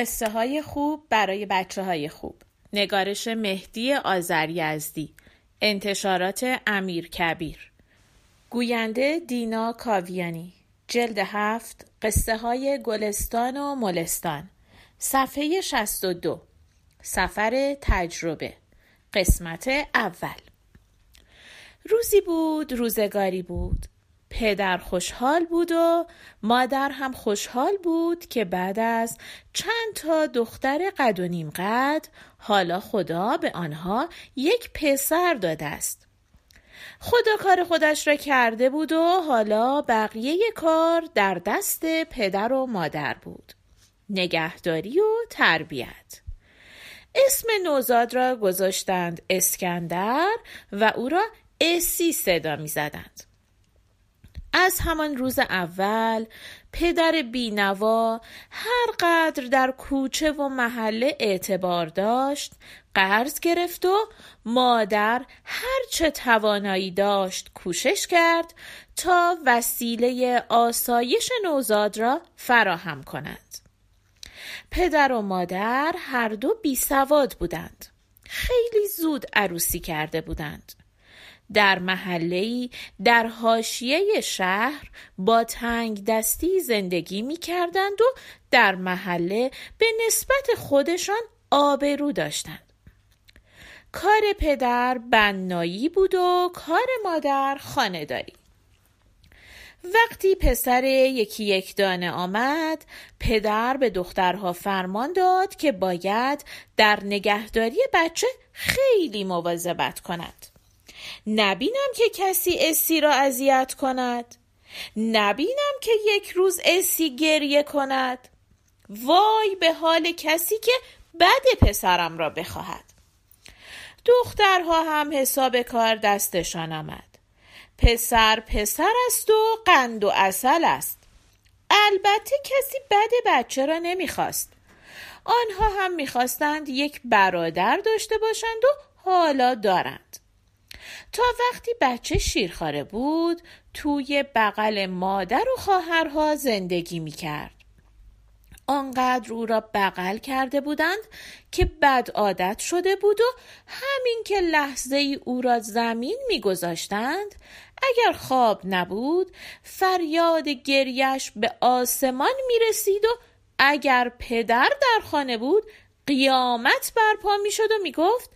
قصه های خوب برای بچه های خوب. نگارش مهدی آذریزدی. انتشارات امیر کبیر. گوینده دینا کاویانی. جلد هفت قصه های گلستان و ملستان. صفحه 62 سفر تجربه. قسمت اول. روزی بود روزگاری بود. پدر خوشحال بود و مادر هم خوشحال بود که بعد از چند تا دختر قد و نیم قد حالا خدا به آنها یک پسر داده است. خدا کار خودش را کرده بود و حالا بقیه کار در دست پدر و مادر بود. نگهداری و تربیت. اسم نوزاد را گذاشتند اسکندر و او را اسی صدا می زدند. از همان روز اول پدر بینوا هر قدر در کوچه و محله اعتبار داشت قرض گرفت و مادر هر چه توانایی داشت کوشش کرد تا وسیله آسایش نوزاد را فراهم کند. پدر و مادر هر دو بی سواد بودند. خیلی زود عروسی کرده بودند. در محله‌ای در حاشیه شهر با تنگ دستی زندگی می کردند و در محله به نسبت خودشان آبرو داشتند. کار پدر بنایی بود و کار مادر خانداری. وقتی پسر یکی یک دانه آمد پدر به دخترها فرمان داد که باید در نگهداری بچه خیلی مواظبت کند نبینم که کسی اسی را اذیت کند. نبینم که یک روز اسی گریه کند. وای به حال کسی که بد پسرم را بخواهد. دخترها هم حساب کار دستشان آمد. پسر پسر است و قند و اصل است. البته کسی بد بچه را نمی‌خواست. آنها هم می‌خواستند یک برادر داشته باشند و حالا دارند. تا وقتی بچه شیرخواره بود توی بغل مادر و خواهرها زندگی می‌کرد. آنقدر او را بغل کرده بودند که بد عادت شده بود و همین که لحظه ای او را زمین میگذاشتند اگر خواب نبود فریاد گریش به آسمان می رسید و اگر پدر در خانه بود قیامت برپا می شد و می گفت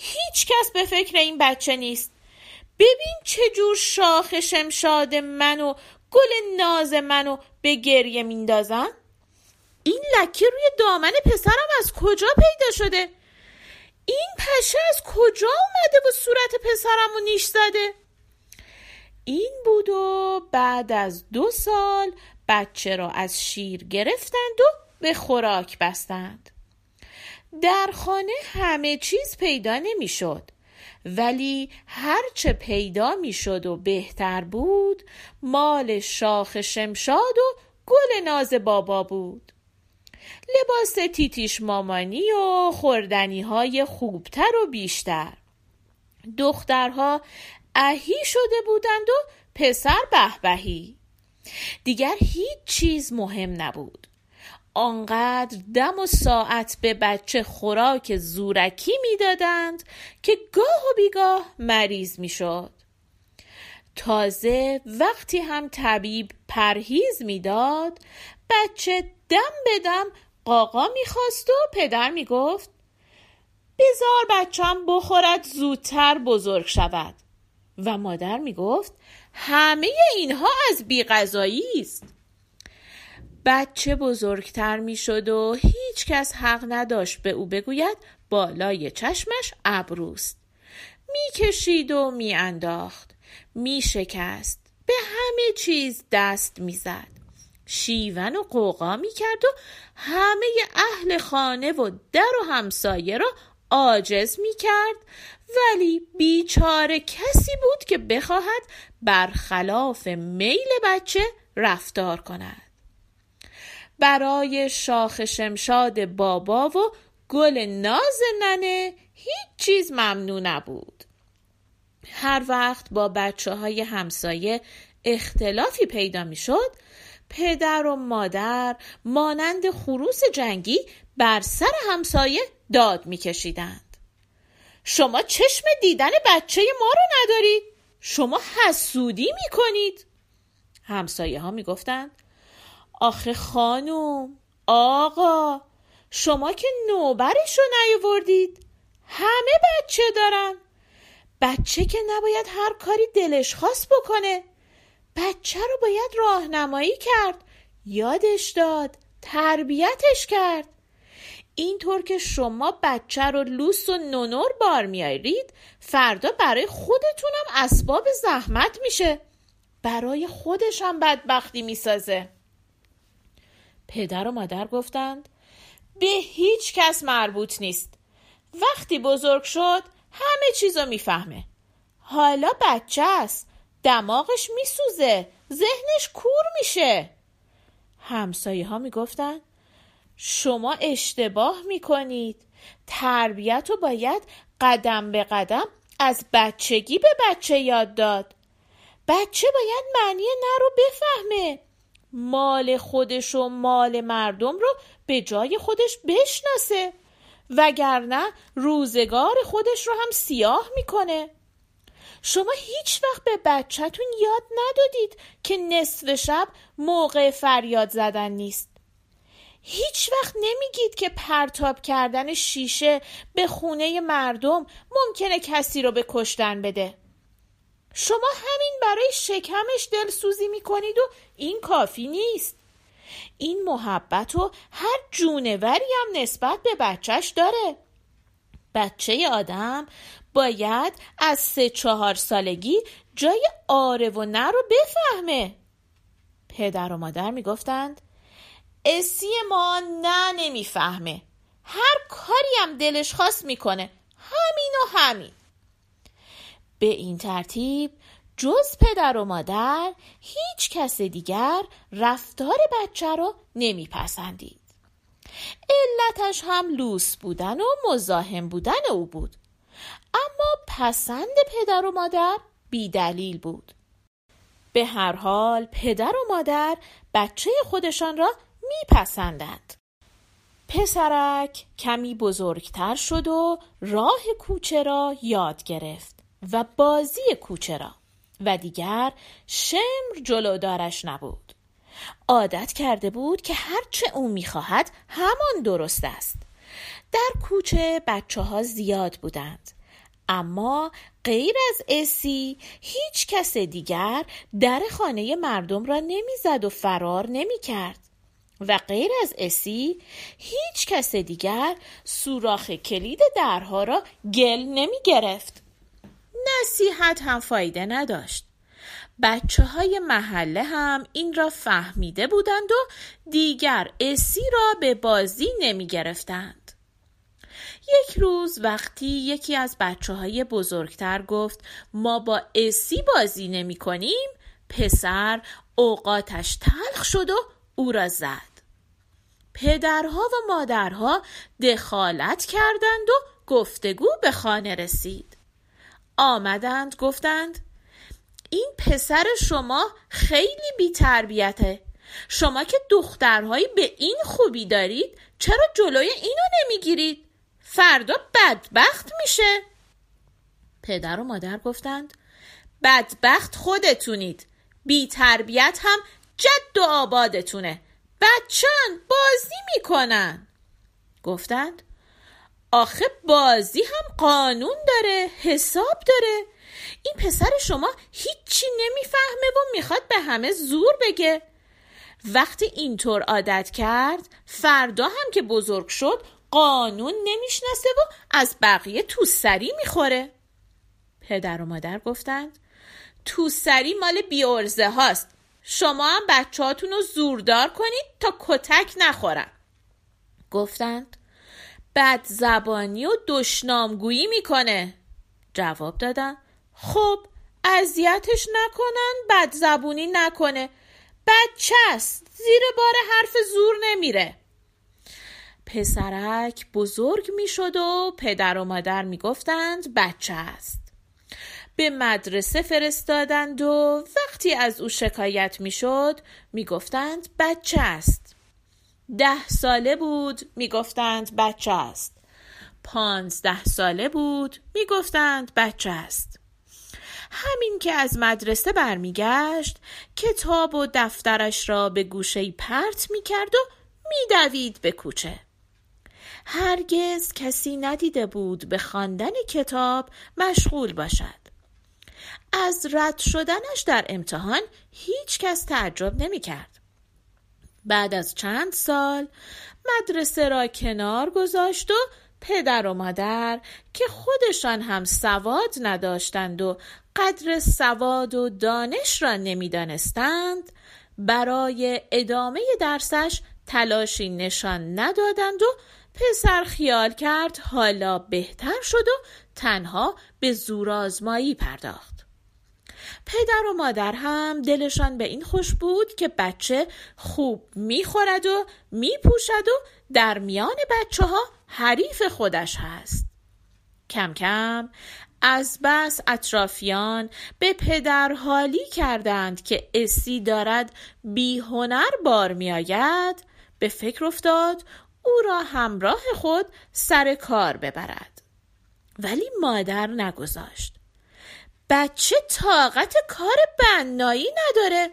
هیچ کس به فکر این بچه نیست. ببین چه جور شاخ شمشاد من و گل ناز منو به گریه میندازن. این لکه روی دامن پسرم از کجا پیدا شده؟ این پشه از کجا اومده و صورت پسرم رو نیش زده؟ این بود و بعد از دو سال بچه را از شیر گرفتند و به خوراک بستند. در خانه همه چیز پیدا نمی‌شد. ولی هرچه پیدا می‌شد و بهتر بود مال شاخ شمشاد و گل ناز بابا بود. لباس تیتیش مامانی و خوردنی های خوبتر و بیشتر. دخترها اهی شده بودند و پسر بهبهی. دیگر هیچ چیز مهم نبود. آنقدر دم و ساعت به بچه خوراک زورکی می‌دادند که گاه و بیگاه مریض می‌شد. تازه وقتی هم طبیب پرهیز می‌داد بچه دم به دم قاقا می‌خواست و پدر می‌گفت بزار بچم بخورد زودتر بزرگ شود. و مادر می‌گفت همه اینها از بیغذایی است. بچه بزرگتر می‌شد و هیچ کس حق نداشت به او بگوید بالای چشمش ابروست. می‌کشید و میانداخت. میشکست. به همه چیز دست می‌زد. شیون و قوقا می‌کرد و همه اهل خانه و در و همسایه را عاجز می‌کرد. ولی بیچاره کسی بود که بخواهد برخلاف میل بچه رفتار کند. برای شاخ شمشاد بابا و گل ناز ننه هیچ چیز ممنوع نبود. هر وقت با بچه های همسایه اختلافی پیدا می شد پدر و مادر مانند خروس جنگی بر سر همسایه داد میکشیدند. شما چشم دیدن بچه ما رو ندارید شما حسودی می‌کنید؟ همسایه ها می‌گفتند آخه خانوم آقا شما که نوبرش رو نیاوردید. همه بچه دارن. بچه که نباید هر کاری دلش خواست بکنه. بچه رو باید راهنمایی کرد یادش داد تربیتش کرد. اینطور که شما بچه رو لوس و نونور بار میارید فردا برای خودتونم اسباب زحمت میشه. برای خودش هم بدبختی می‌سازه. پدر و مادر گفتند به هیچ کس مربوط نیست. وقتی بزرگ شد همه چیزو می‌فهمه. حالا بچه است دماغش میسوزه ذهنش کور میشه. همسایه ها می‌گفتن شما اشتباه می‌کنید. تربیت رو باید قدم به قدم از بچگی به بچه یاد داد. بچه باید معنی نه رو بفهمه. مال خودش و مال مردم رو به جای خودش بشناسه وگرنه روزگار خودش رو هم سیاه می‌کنه. شما هیچ وقت به بچهتون یاد ندادید که نصف شب موقع فریاد زدن نیست. هیچ وقت نمیگید که پرتاب کردن شیشه به خونه مردم ممکنه کسی رو به کشتن بده. شما همین برای شکمش دلسوزی می‌کنید و این کافی نیست. این محبت و هر جونوری هم نسبت به بچهش داره. بچه آدم باید از سه چهار سالگی جای آره و نه رو بفهمه. پدر و مادر می‌گفتند اسی ما نه نمی‌فهمه. هر کاری هم دلش خواست می‌کنه. همین و همین. به این ترتیب جز پدر و مادر هیچ کس دیگر رفتار بچه رو نمیپسندید. علتش هم لوس بودن و مزاحم بودن او بود. اما پسند پدر و مادر بیدلیل بود. به هر حال پدر و مادر بچه خودشان را میپسندند. پسرک کمی بزرگتر شد و راه کوچه را یاد گرفت. و بازی کوچه را. و دیگر شمر جلودارش نبود. عادت کرده بود که هرچه او می‌خواهد همان درست است. در کوچه بچه ها زیاد بودند. اما غیر از اسی هیچ کس دیگر در خانه مردم را نمی‌زد و فرار نمی‌کرد. و غیر از اسی هیچ کس دیگر سوراخ کلید درها را گل نمی گرفت نصیحت هم فایده نداشت بچه های محله هم این را فهمیده بودند و دیگر اسی را به بازی نمی گرفتند. یک روز وقتی یکی از بچه های بزرگتر گفت ما با اسی بازی نمی کنیم پسر اوقاتش تلخ شد و او را زد. پدرها و مادرها دخالت کردند و گفتگو به خانه رسید. آمدند گفتند این پسر شما خیلی بی تربیته شما که دخترهایی به این خوبی دارید چرا جلوی اینو نمی‌گیرید؟ فردا بدبخت میشه. پدر و مادر گفتند بدبخت خودتونید. بی تربیت هم جد و آبادتونه. بچن بازی می‌کنن. گفتند آخه بازی هم قانون داره حساب داره. این پسر شما هیچی نمی‌فهمه و می‌خواد به همه زور بگه. وقتی اینطور عادت کرد فردا هم که بزرگ شد قانون نمی‌شناسه و از بقیه توسری می‌خوره. پدر و مادر گفتند توسری مال بیارزه هاست. شما هم بچه هاتون رو زوردار کنید تا کتک نخورن. گفتند بد زبانی و دشنامگویی می‌کنه. جواب دادن. خب اذیتش نکنن بد زبونی نکنه. بچه است زیر بار حرف زور نمیره. پسرک بزرگ می‌شد و پدر و مادر می‌گفتند بچه است به مدرسه فرستادند و وقتی از او شکایت می‌شد می‌گفتند بچه است ده ساله بود می‌گفتند بچه است. پانزده ساله بود می‌گفتند بچه است. همین که از مدرسه برمیگشت کتاب و دفترش را به گوشه پرت می‌کرد و میدوید به کوچه. هرگز کسی ندیده بود به خواندن کتاب مشغول باشد. از رد شدنش در امتحان هیچ کس تعجب نمی کرد. بعد از چند سال مدرسه را کنار گذاشت و پدر و مادر که خودشان هم سواد نداشتند و قدر سواد و دانش را نمی‌دانستند برای ادامه درسش تلاشی نشان ندادند و پسر خیال کرد حالا بهتر شد و تنها به زورآزمایی پرداخت. پدر و مادر هم دلشان به این خوش بود که بچه خوب می‌خورد و میپوشد و در میان بچه ها حریف خودش هست. کم کم از بس اطرافیان به پدر حالی کردند که اسی دارد بی هنر بار می آید به فکر افتاد او را همراه خود سر کار ببرد. ولی مادر نگذاشت. بچه طاقت کار بنایی نداره.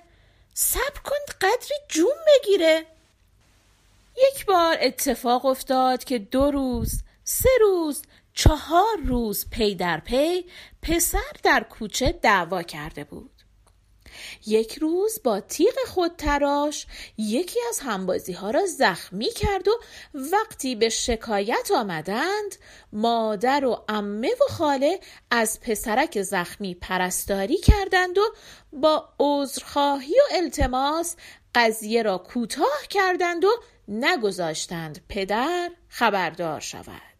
صبر کن قدری جون بگیره. یک بار اتفاق افتاد که دو روز سه روز چهار روز پی در پی پسر در کوچه دعوا کرده بود. یک روز با تیغ خود تراش یکی از همبازی ها را زخمی کرد و وقتی به شکایت آمدند مادر و امه و خاله از پسرک زخمی پرستاری کردند و با عذرخواهی و التماس قضیه را کوتاه کردند و نگذاشتند. پدر خبردار شود.